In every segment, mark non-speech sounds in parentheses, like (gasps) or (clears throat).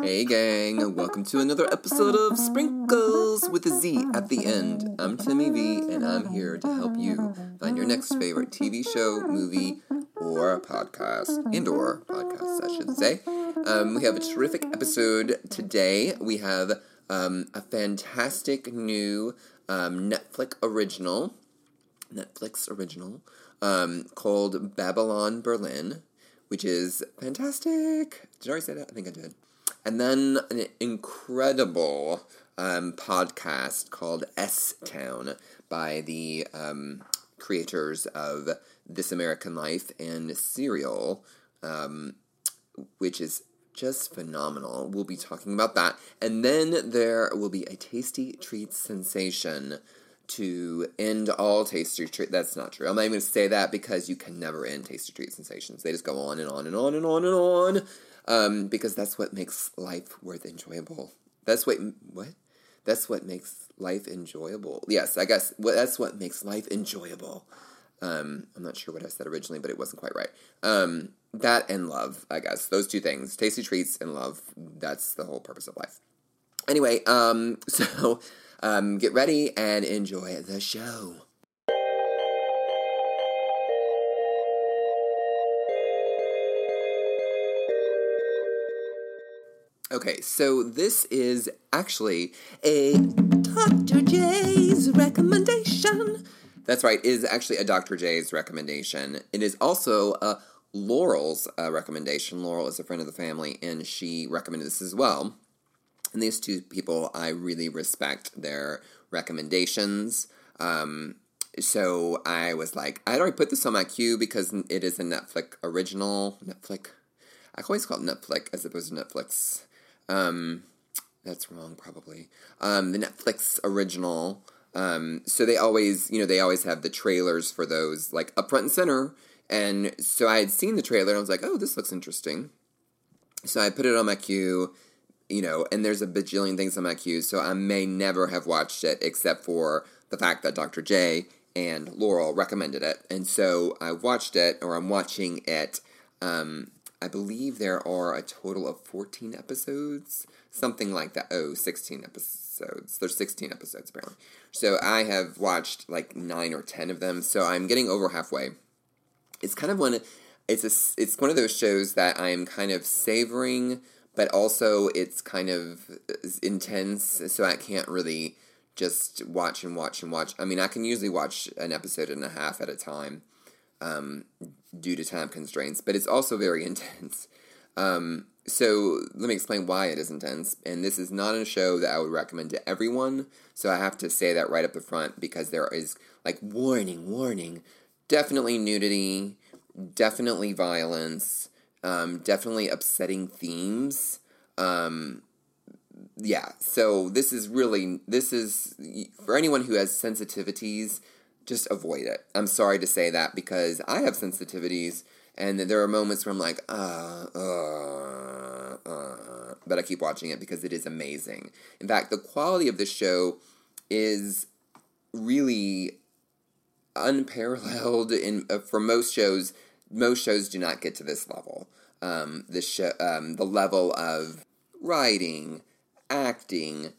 Hey, gang, welcome to another episode of Sprinkles with a Z at the end. I'm Timmy V, and I'm here to help you find your next favorite TV show, movie, or podcast, and or podcast, I should say. Um, we have a terrific episode today. We have um, a fantastic new um, Netflix original, Netflix original, um, called Babylon Berlin, which is fantastic. Did I already say that? I think I did. And then an incredible um, podcast called S Town by the um, creators of This American Life and Serial, um, which is just phenomenal. We'll be talking about that. And then there will be a tasty treat sensation to end all tasty treat. That's not true. I'm not even going to say that because you can never end tasty treat sensations. They just go on and on and on and on and on um, because that's what makes life worth enjoyable. That's what what that's what makes life enjoyable. Yes, I guess well, that's what makes life enjoyable. Um, I'm not sure what I said originally, but it wasn't quite right. Um, that and love, I guess. Those two things, tasty treats and love. That's the whole purpose of life. Anyway, um, (laughs) so um, get ready and enjoy the show. Okay, so this is actually a Dr. J's recommendation. That's right, is actually a Dr. J's recommendation. It is also a Laurel's uh, recommendation. Laurel is a friend of the family, and she recommended this as well. And these two people, I really respect their recommendations. Um, so I was like, I had already put this on my queue because it is a Netflix original. Netflix. I always call it Netflix as opposed to Netflix. Um, that's wrong, probably. Um, the Netflix original. Um, so they always, you know, they always have the trailers for those like up front and center. And so I had seen the trailer and I was like, oh, this looks interesting. So I put it on my queue, you know, and there's a bajillion things on my queue. So I may never have watched it except for the fact that Dr. J and Laurel recommended it. And so I watched it, or I'm watching it. Um, I believe there are a total of 14 episodes, something like that. Oh, 16 episodes. There's 16 episodes apparently. So I have watched like 9 or 10 of them, so I'm getting over halfway. It's kind of one it's a it's one of those shows that I'm kind of savoring, but also it's kind of intense, so I can't really just watch and watch and watch. I mean, I can usually watch an episode and a half at a time um, due to time constraints, but it's also very (laughs) intense. Um, so let me explain why it is intense. And this is not a show that I would recommend to everyone. So I have to say that right up the front because there is like warning, warning, definitely nudity, definitely violence, um, definitely upsetting themes. Um, yeah, so this is really this is for anyone who has sensitivities just avoid it. I'm sorry to say that because I have sensitivities, and there are moments where I'm like, uh, uh, uh, but I keep watching it because it is amazing. In fact, the quality of the show is really unparalleled (laughs) in uh, for most shows. Most shows do not get to this level. Um, the show, um, the level of writing, acting,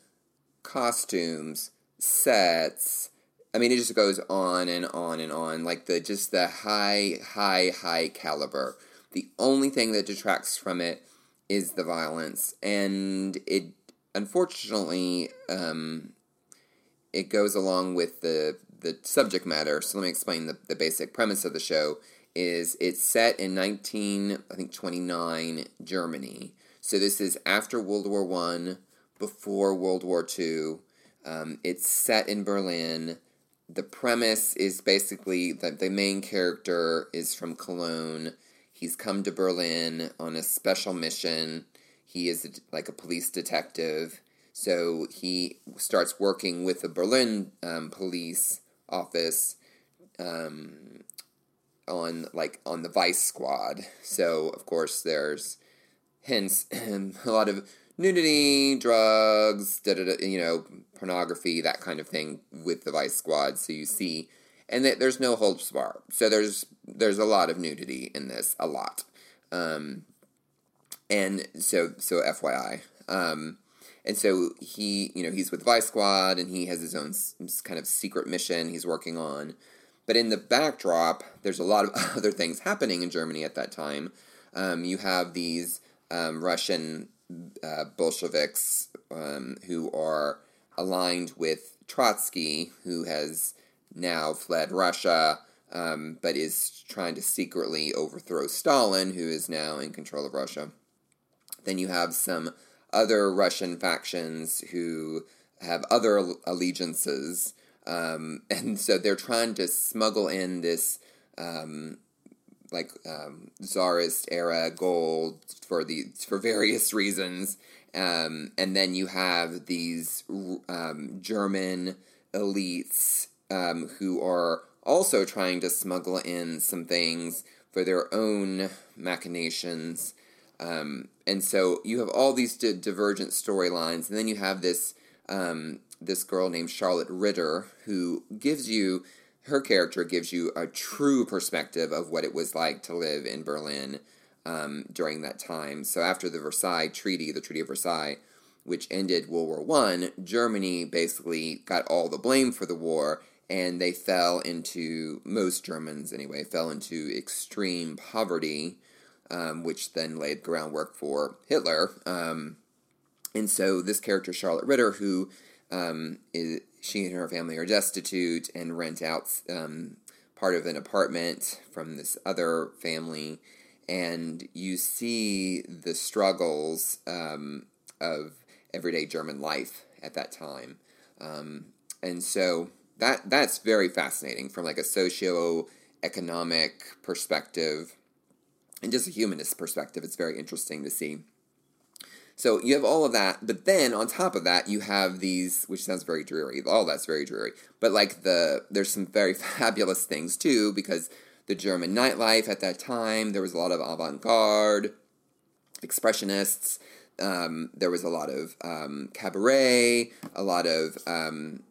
costumes, sets I mean, it just goes on and on and on. Like the just the high, high, high caliber. The only thing that detracts from it is the violence, and it unfortunately um, it goes along with the the subject matter. So let me explain the, the basic premise of the show. Is it's set in nineteen I think twenty nine Germany. So this is after World War One, before World War Two. Um, it's set in Berlin the premise is basically that the main character is from Cologne. He's come to Berlin on a special mission. He is a, like a police detective. So he starts working with the Berlin um, police office um, on like on the Vice Squad. So of course there's hence (clears throat) a lot of nudity, drugs, da da you know, pornography, that kind of thing with the Vice Squad. So you see, and th- there's no holds bar. So there's there's a lot of nudity in this, a lot. Um, and so so FYI. Um, and so he, you know, he's with Vice Squad, and he has his own kind of secret mission he's working on. But in the backdrop, there's a lot of (laughs) other things happening in Germany at that time. Um, you have these um, Russian uh, Bolsheviks um, who are aligned with Trotsky, who has now fled Russia, um, but is trying to secretly overthrow Stalin, who is now in control of Russia. Then you have some other Russian factions who have other allegiances, um, (laughs) and so they're trying to smuggle in this um, like um, czarist era gold for the for various reasons, um, and then you have these um, German elites um, who are also trying to smuggle in some things for their own machinations. Um, and so you have all these di- divergent storylines, and then you have this um, this girl named Charlotte Ritter who gives you her character gives you a true perspective of what it was like to live in Berlin um, during that time. So after the Versailles Treaty, the Treaty of Versailles, which ended World War One, Germany basically got all the blame for the war, and they fell into most Germans anyway fell into extreme poverty, um, which then laid groundwork for Hitler. Um, and so this character Charlotte Ritter, who um, is, she and her family are destitute and rent out um, part of an apartment from this other family, and you see the struggles um, of everyday German life at that time, um, and so that that's very fascinating from like a socio-economic perspective, and just a humanist perspective. It's very interesting to see. So you have all of that, but then on top of that, you have these, which sounds very dreary. All that's very dreary, but like the there's some very (laughs) fabulous things too because the German nightlife at that time there was a lot of avant-garde, expressionists. Um, there was a lot of um, cabaret, a lot of um,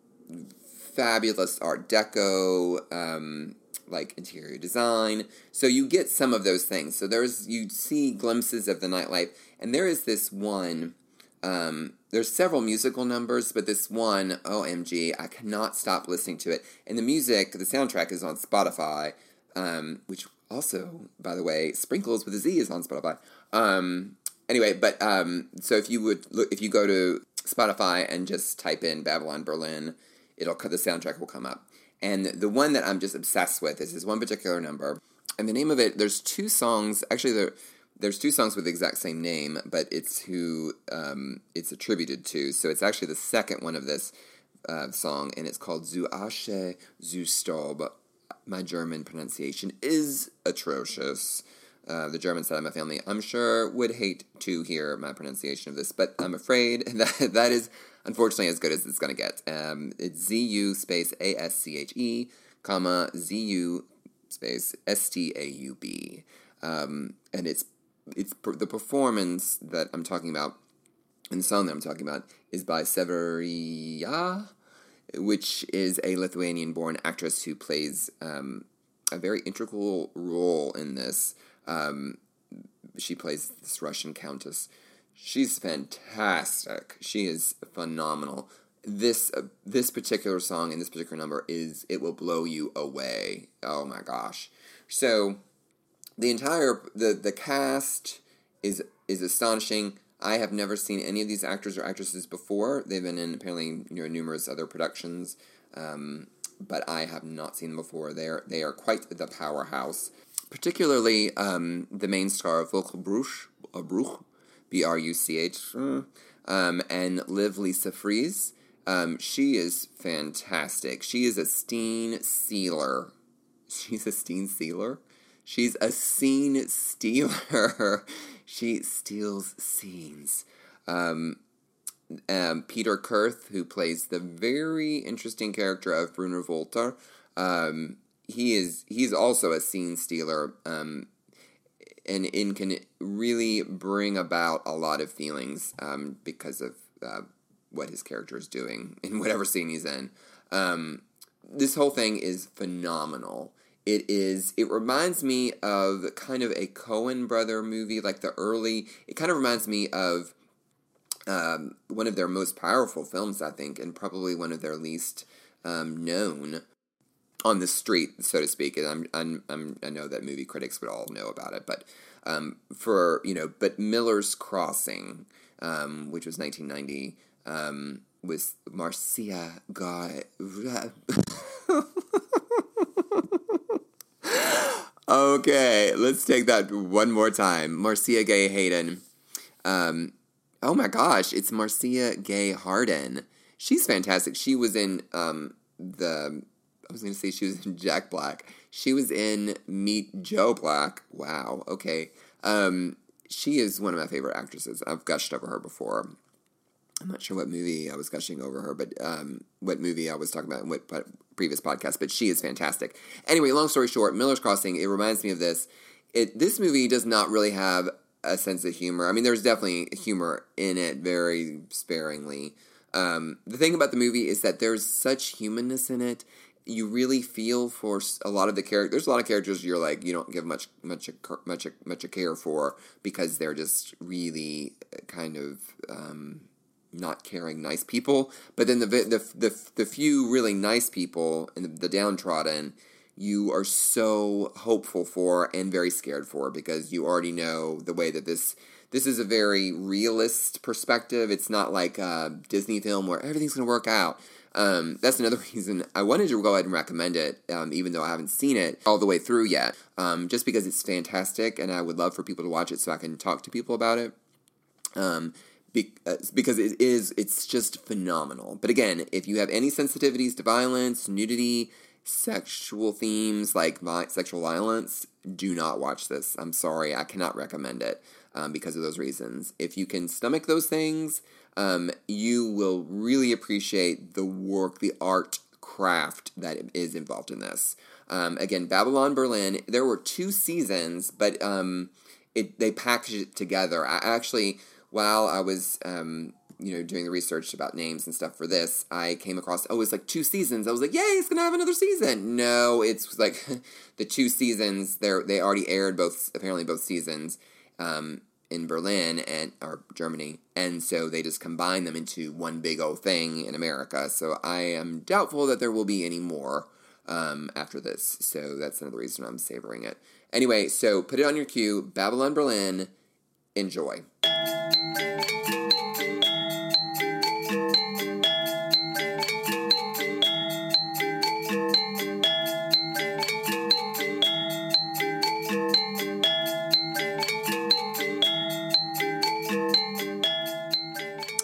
fabulous Art Deco, um, like interior design. So you get some of those things. So there's you see glimpses of the nightlife, and there is this one. Um, there's several musical numbers, but this one, OMG, I cannot stop listening to it. And the music, the soundtrack is on Spotify, um, which also, by the way, Sprinkles with a Z is on Spotify. Um, anyway, but um, so if you would look, if you go to Spotify and just type in Babylon Berlin, it'll the soundtrack will come up. And the one that I'm just obsessed with is this one particular number. And the name of it, there's two songs, actually, there, there's two songs with the exact same name, but it's who um, it's attributed to. So it's actually the second one of this uh, song, and it's called Zu Asche, Zu Staub. My German pronunciation is atrocious. Uh, the German side of my family, I'm sure, would hate to hear my pronunciation of this, but I'm afraid (laughs) that that is unfortunately as good as it's going to get. Um, it's ZU space A S C H E, comma, ZU space S T A U B. Um, and it's it's per- the performance that I'm talking about, and the song that I'm talking about is by Severija, which is a Lithuanian born actress who plays um, a very integral role in this. Um, she plays this Russian countess She's fantastic. She is phenomenal. This uh, this particular song and this particular number is it will blow you away. Oh my gosh. So the entire the the cast is is astonishing. I have never seen any of these actors or actresses before. They've been in apparently you know numerous other productions, um, but I have not seen them before. They are they are quite the powerhouse. Particularly um, the main star of Volker uh, Bruch B R U C H, mm, um, and Liv Lisa Fries. Um, she is fantastic. She is a scene sealer. (laughs) She's a scene sealer. She's a scene stealer. (laughs) she steals scenes. Um, um, Peter Kurth, who plays the very interesting character of Bruno Wolter, um, he is he's also a scene stealer. Um, and, can really bring about a lot of feelings um, because of uh, what his character is doing in whatever scene he's in. Um, this whole thing is phenomenal. It is. It reminds me of kind of a Coen brother movie, like the early. It kind of reminds me of um, one of their most powerful films, I think, and probably one of their least um, known on the street, so to speak. And I'm, I'm, I'm, i know that movie critics would all know about it, but um, for you know, but Miller's Crossing, um, which was 1990, um, with Marcia Guy. (laughs) okay, let's take that one more time. Marcia Gay Hayden. Um, oh my gosh, it's Marcia Gay Harden. She's fantastic. She was in um, the. I was going to say she was (laughs) in Jack Black. She was in Meet Joe Black. Wow. Okay. Um, she is one of my favorite actresses. I've gushed over her before. I'm not sure what movie I was gushing over her, but um, what movie I was talking about in what previous podcast. But she is fantastic. Anyway, long story short, Miller's Crossing. It reminds me of this. It this movie does not really have a sense of humor. I mean, there's definitely humor in it, very sparingly. Um, the thing about the movie is that there's such humanness in it. You really feel for a lot of the characters. There's a lot of characters you're like you don't give much much much much a care for because they're just really kind of um, not caring nice people. But then the the the, the few really nice people and the, the downtrodden, you are so hopeful for and very scared for because you already know the way that this this is a very realist perspective. It's not like a Disney film where everything's going to work out. Um, that's another (laughs) reason I wanted to go ahead and recommend it, um, even though I haven't seen it all the way through yet, um, just because it's fantastic and I would love for people to watch it so I can talk to people about it. Uh, because it is it's just phenomenal. But again, if you have any sensitivities to violence, nudity, sexual themes like vi- sexual violence, do not watch this. I'm sorry, I cannot recommend it um, because of those reasons. If you can stomach those things, um, you will really appreciate the work, the art, craft that is involved in this. Um, again, Babylon Berlin. There were two seasons, but um, it they packaged it together. I actually while I was um, you know doing the research about names and stuff for this, I came across oh it's like two seasons. I was like, yay, it's gonna have another season. No, it's like (laughs) the two seasons. They they already aired both apparently both seasons. Um, in Berlin and or Germany, and so they just combine them into one big old thing in America. So I am doubtful that there will be any more um, after this. So that's another reason I'm savoring it. Anyway, so put it on your queue. Babylon Berlin. Enjoy.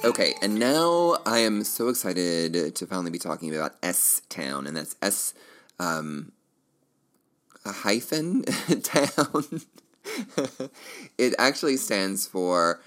Okay, and now I am so excited to finally be talking about S Town, and that's S um, a hyphen (laughs) town. (laughs) it actually stands for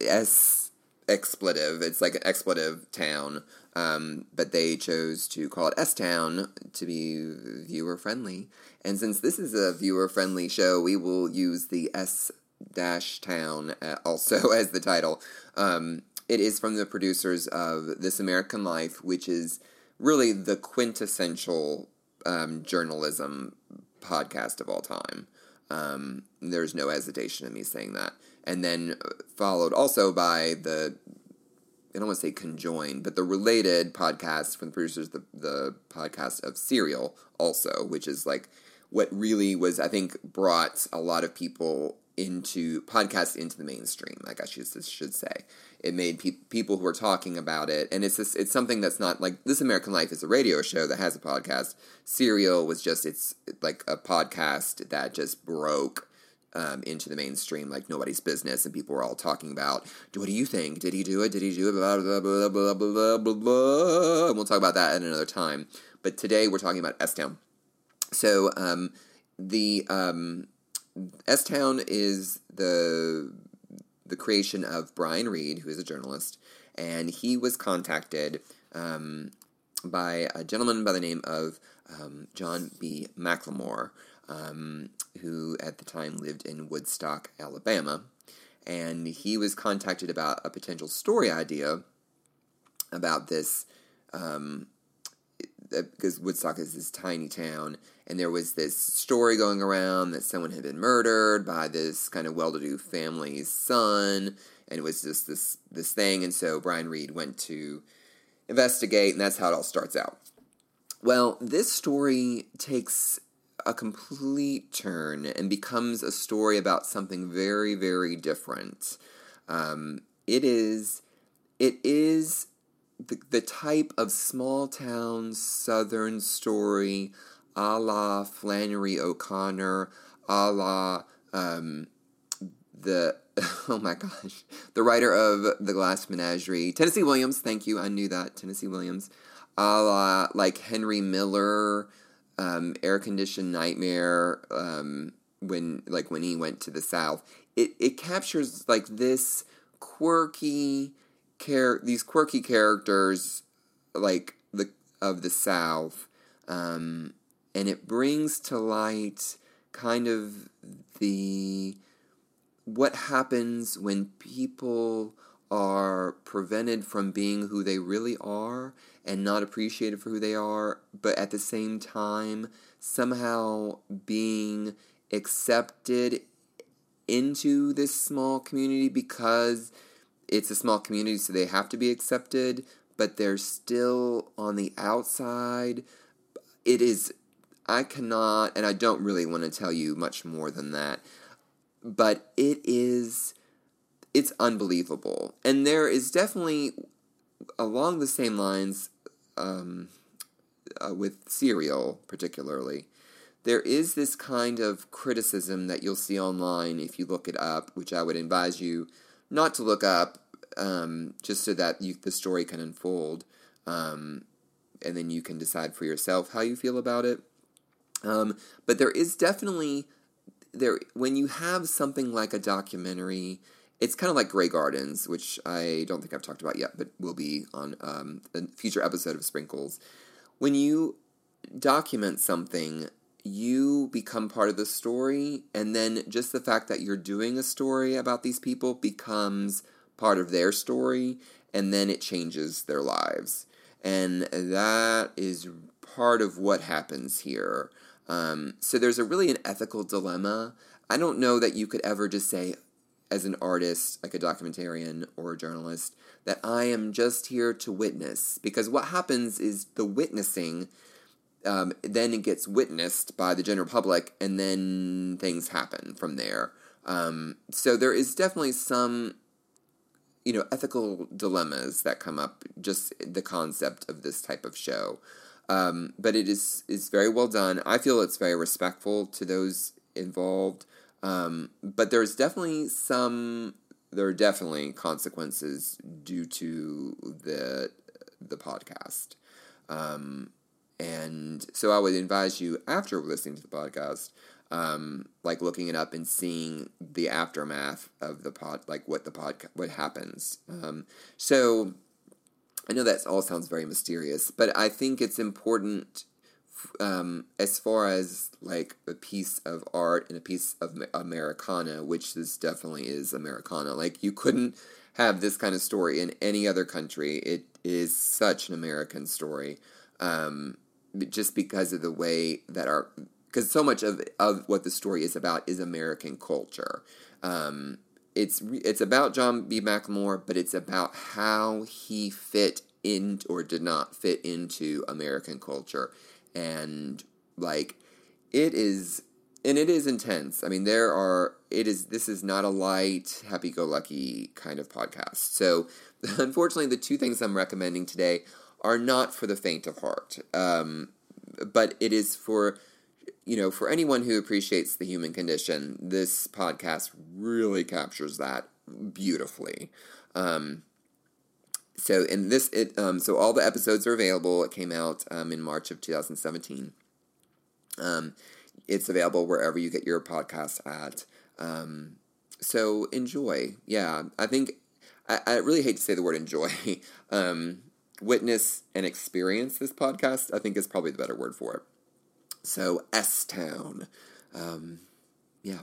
S expletive. It's like an expletive town, um, but they chose to call it S Town to be viewer friendly. And since this is a viewer friendly show, we will use the S dash town uh, also (laughs) as the title. Um, it is from the producers of This American Life, which is really the quintessential um, journalism podcast of all time. Um, there's no hesitation in me saying that. And then uh, followed also by the, I don't want to say conjoined, but the related podcast from the producers, the, the podcast of Serial also, which is like what really was, I think, brought a lot of people into podcasts into the mainstream. I should should say, it made pe- people who are talking about it, and it's just, it's something that's not like This American Life is a radio show that has a podcast. Serial was just it's like a podcast that just broke. Um, into the mainstream like nobody's business, and people were all talking about, what do you think? Did he do it? Did he do it? Blah, blah, blah, blah, blah, blah, blah. And we'll talk about that at another time. But today we're talking about S Town. So um, the um, S Town is the the creation of Brian Reed, who is a journalist, and he was contacted um, by a gentleman by the name of um, John B. McLemore, um, who at the time lived in Woodstock, Alabama, and he was contacted about a potential story idea about this. Um, because Woodstock is this tiny town, and there was this story going around that someone had been murdered by this kind of well-to-do family's son, and it was just this this thing. And so Brian Reed went to investigate, and that's how it all starts out. Well, this story takes a complete turn and becomes a story about something very, very different. Um, it is, it is the, the type of small town southern story a la Flannery O'Connor, a la um, the (laughs) oh my gosh, the writer of The Glass Menagerie, Tennessee Williams. Thank you, I knew that Tennessee Williams, a la like Henry Miller, um, Air Conditioned Nightmare. Um, when like when he went to the South, it it captures like this quirky char- these quirky characters like the of the South. Um, and it brings to light kind of the what happens when people are prevented from being who they really are and not appreciated for who they are, but at the same time, somehow being accepted into this small community because it's a small community, so they have to be accepted, but they're still on the outside. It is I cannot, and I don't really want to tell you much more than that, but it is, it's unbelievable. And there is definitely, along the same lines, um, uh, with Serial particularly, there is this kind of criticism that you'll see online if you look it up, which I would advise you not to look up, um, just so that you, the story can unfold, um, and then you can decide for yourself how you feel about it. Um, but there is definitely there when you have something like a documentary. It's kind of like Grey Gardens, which I don't think I've talked about yet, but will be on um, a future episode of Sprinkles. When you document something, you become part of the story, and then just the fact that you're doing a story about these people becomes part of their story, and then it changes their lives. And that is part of what happens here. Um, so there's a really an ethical dilemma. I don't know that you could ever just say, as an artist, like a documentarian or a journalist, that I am just here to witness. Because what happens is the witnessing um, then it gets witnessed by the general public, and then things happen from there. Um, so there is definitely some, you know, ethical dilemmas that come up. Just the concept of this type of show. Um, but it is is very well done. I feel it's very respectful to those involved. Um, but there's definitely some there are definitely consequences due to the the podcast. Um, and so I would advise you after listening to the podcast, um, like looking it up and seeing the aftermath of the pod, like what the pod, what happens. Um, so I know that all sounds very mysterious, but I think it's important um, as far as like a piece of art and a piece of Americana, which this definitely is Americana. Like you couldn't have this kind of story in any other country. It is such an American story, um, just because of the way that our because so much of of what the story is about is American culture. Um, it's it's about John B. McLemore, but it's about how he fit in or did not fit into American culture, and like it is, and it is intense. I mean, there are it is this is not a light, happy-go-lucky kind of podcast. So, (laughs) unfortunately, the two things I'm recommending today are not for the faint of heart, um, but it is for you know, for anyone who appreciates the human condition, this podcast really captures that beautifully. Um, so in this, it um, so all the episodes are available. It came out um, in March of 2017. Um, it's available wherever you get your podcast at. Um, so enjoy. Yeah, I think I, I really hate to say the word enjoy. (laughs) um, witness and experience this podcast. I think is probably the better word for it. So, S Town. Um, yeah.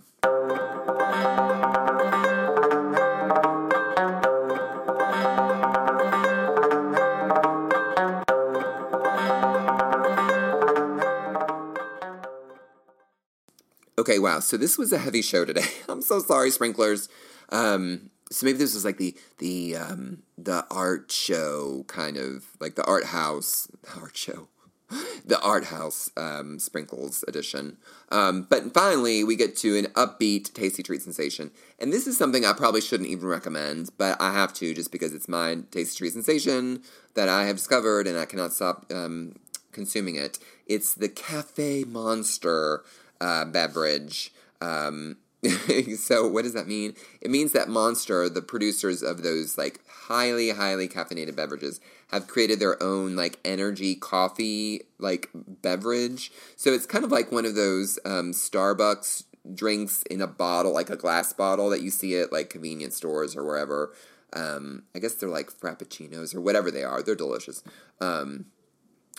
Okay, wow. So this was a heavy show today. (laughs) I'm so sorry, sprinklers. Um, so maybe this was like the the um, the art show kind of like the art house art show (gasps) the art house um, sprinkles edition. Um, but finally we get to an upbeat tasty treat sensation. And this is something i probably shouldn't even recommend but i have to just because it's my tasty treat sensation that i have discovered and i cannot stop um, consuming it. It's the cafe monster uh, beverage. Um, (laughs) so what does that mean? It means that Monster, the producers of those like highly, highly caffeinated beverages, have created their own like energy coffee like beverage. So it's kind of like one of those um, Starbucks drinks in a bottle, like a glass bottle that you see at like convenience stores or wherever. Um, I guess they're like frappuccinos or whatever they are. They're delicious. Um,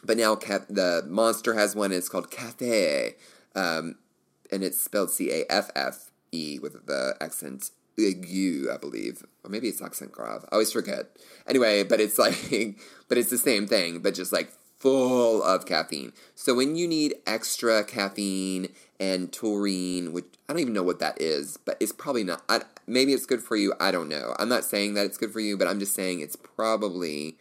but now ca- the Monster has one. it's called Cafe. Um, and it's spelled C A F F E with the accent aigu, I believe, or maybe it's accent grave. I always forget. Anyway, but it's (laughs) like, but it's the same thing, but just like full of caffeine. So when you need extra caffeine and taurine, which I don't even know what that is, but it's probably not. I, maybe it's good for you. I don't know. I'm not saying that it's good for you, but I'm just saying it's probably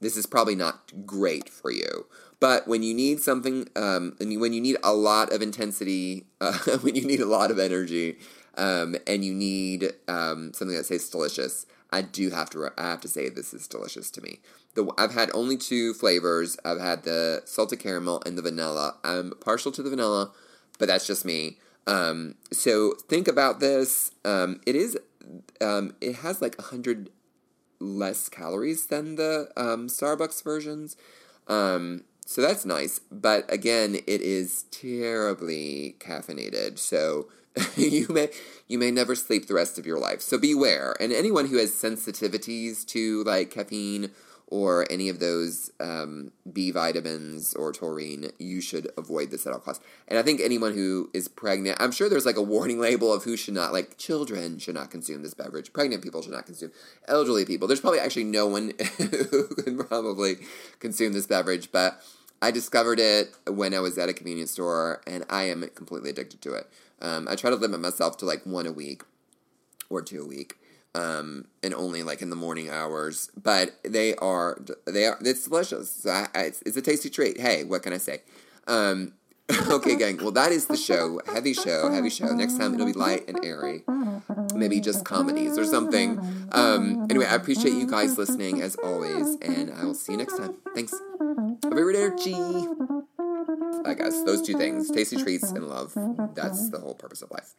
this is probably not great for you. But when you need something, um, when you need a lot of intensity, (laughs) uh, when you need a lot of energy, um, and you need um, something that tastes delicious, I do have to. I have to say this is delicious to me. The, I've had only two flavors. I've had the salted caramel and the vanilla. I'm partial to the vanilla, but that's just me. Um, so think about this. Um, it is. Um, it has like hundred less calories than the um, Starbucks versions. Um, so that's nice. But again, it is terribly caffeinated. So (laughs) you may you may never sleep the rest of your life. So beware. And anyone who has sensitivities to like caffeine or any of those um, B vitamins or taurine, you should avoid this at all costs. And I think anyone who is pregnant, I'm sure there's like a warning label of who should not, like children should not consume this beverage, pregnant people should not consume, elderly people. There's probably actually no one (laughs) who can probably consume this beverage, but I discovered it when I was at a convenience store, and I am completely addicted to it. Um, I try to limit myself to like one a week or two a week um, and only like in the morning hours. But they are they are it's delicious. I, I, it's, it's, a tasty treat. Hey, what can I say? Um, (laughs) okay, gang. Well, that is the show. Heavy show, heavy show. Next time it'll be light and airy. Maybe just comedies or something. Um, anyway, I appreciate you guys listening as always, and I will see you next time. Thanks. Arrivederci. I guess those two things: tasty treats and love. That's the whole purpose of life.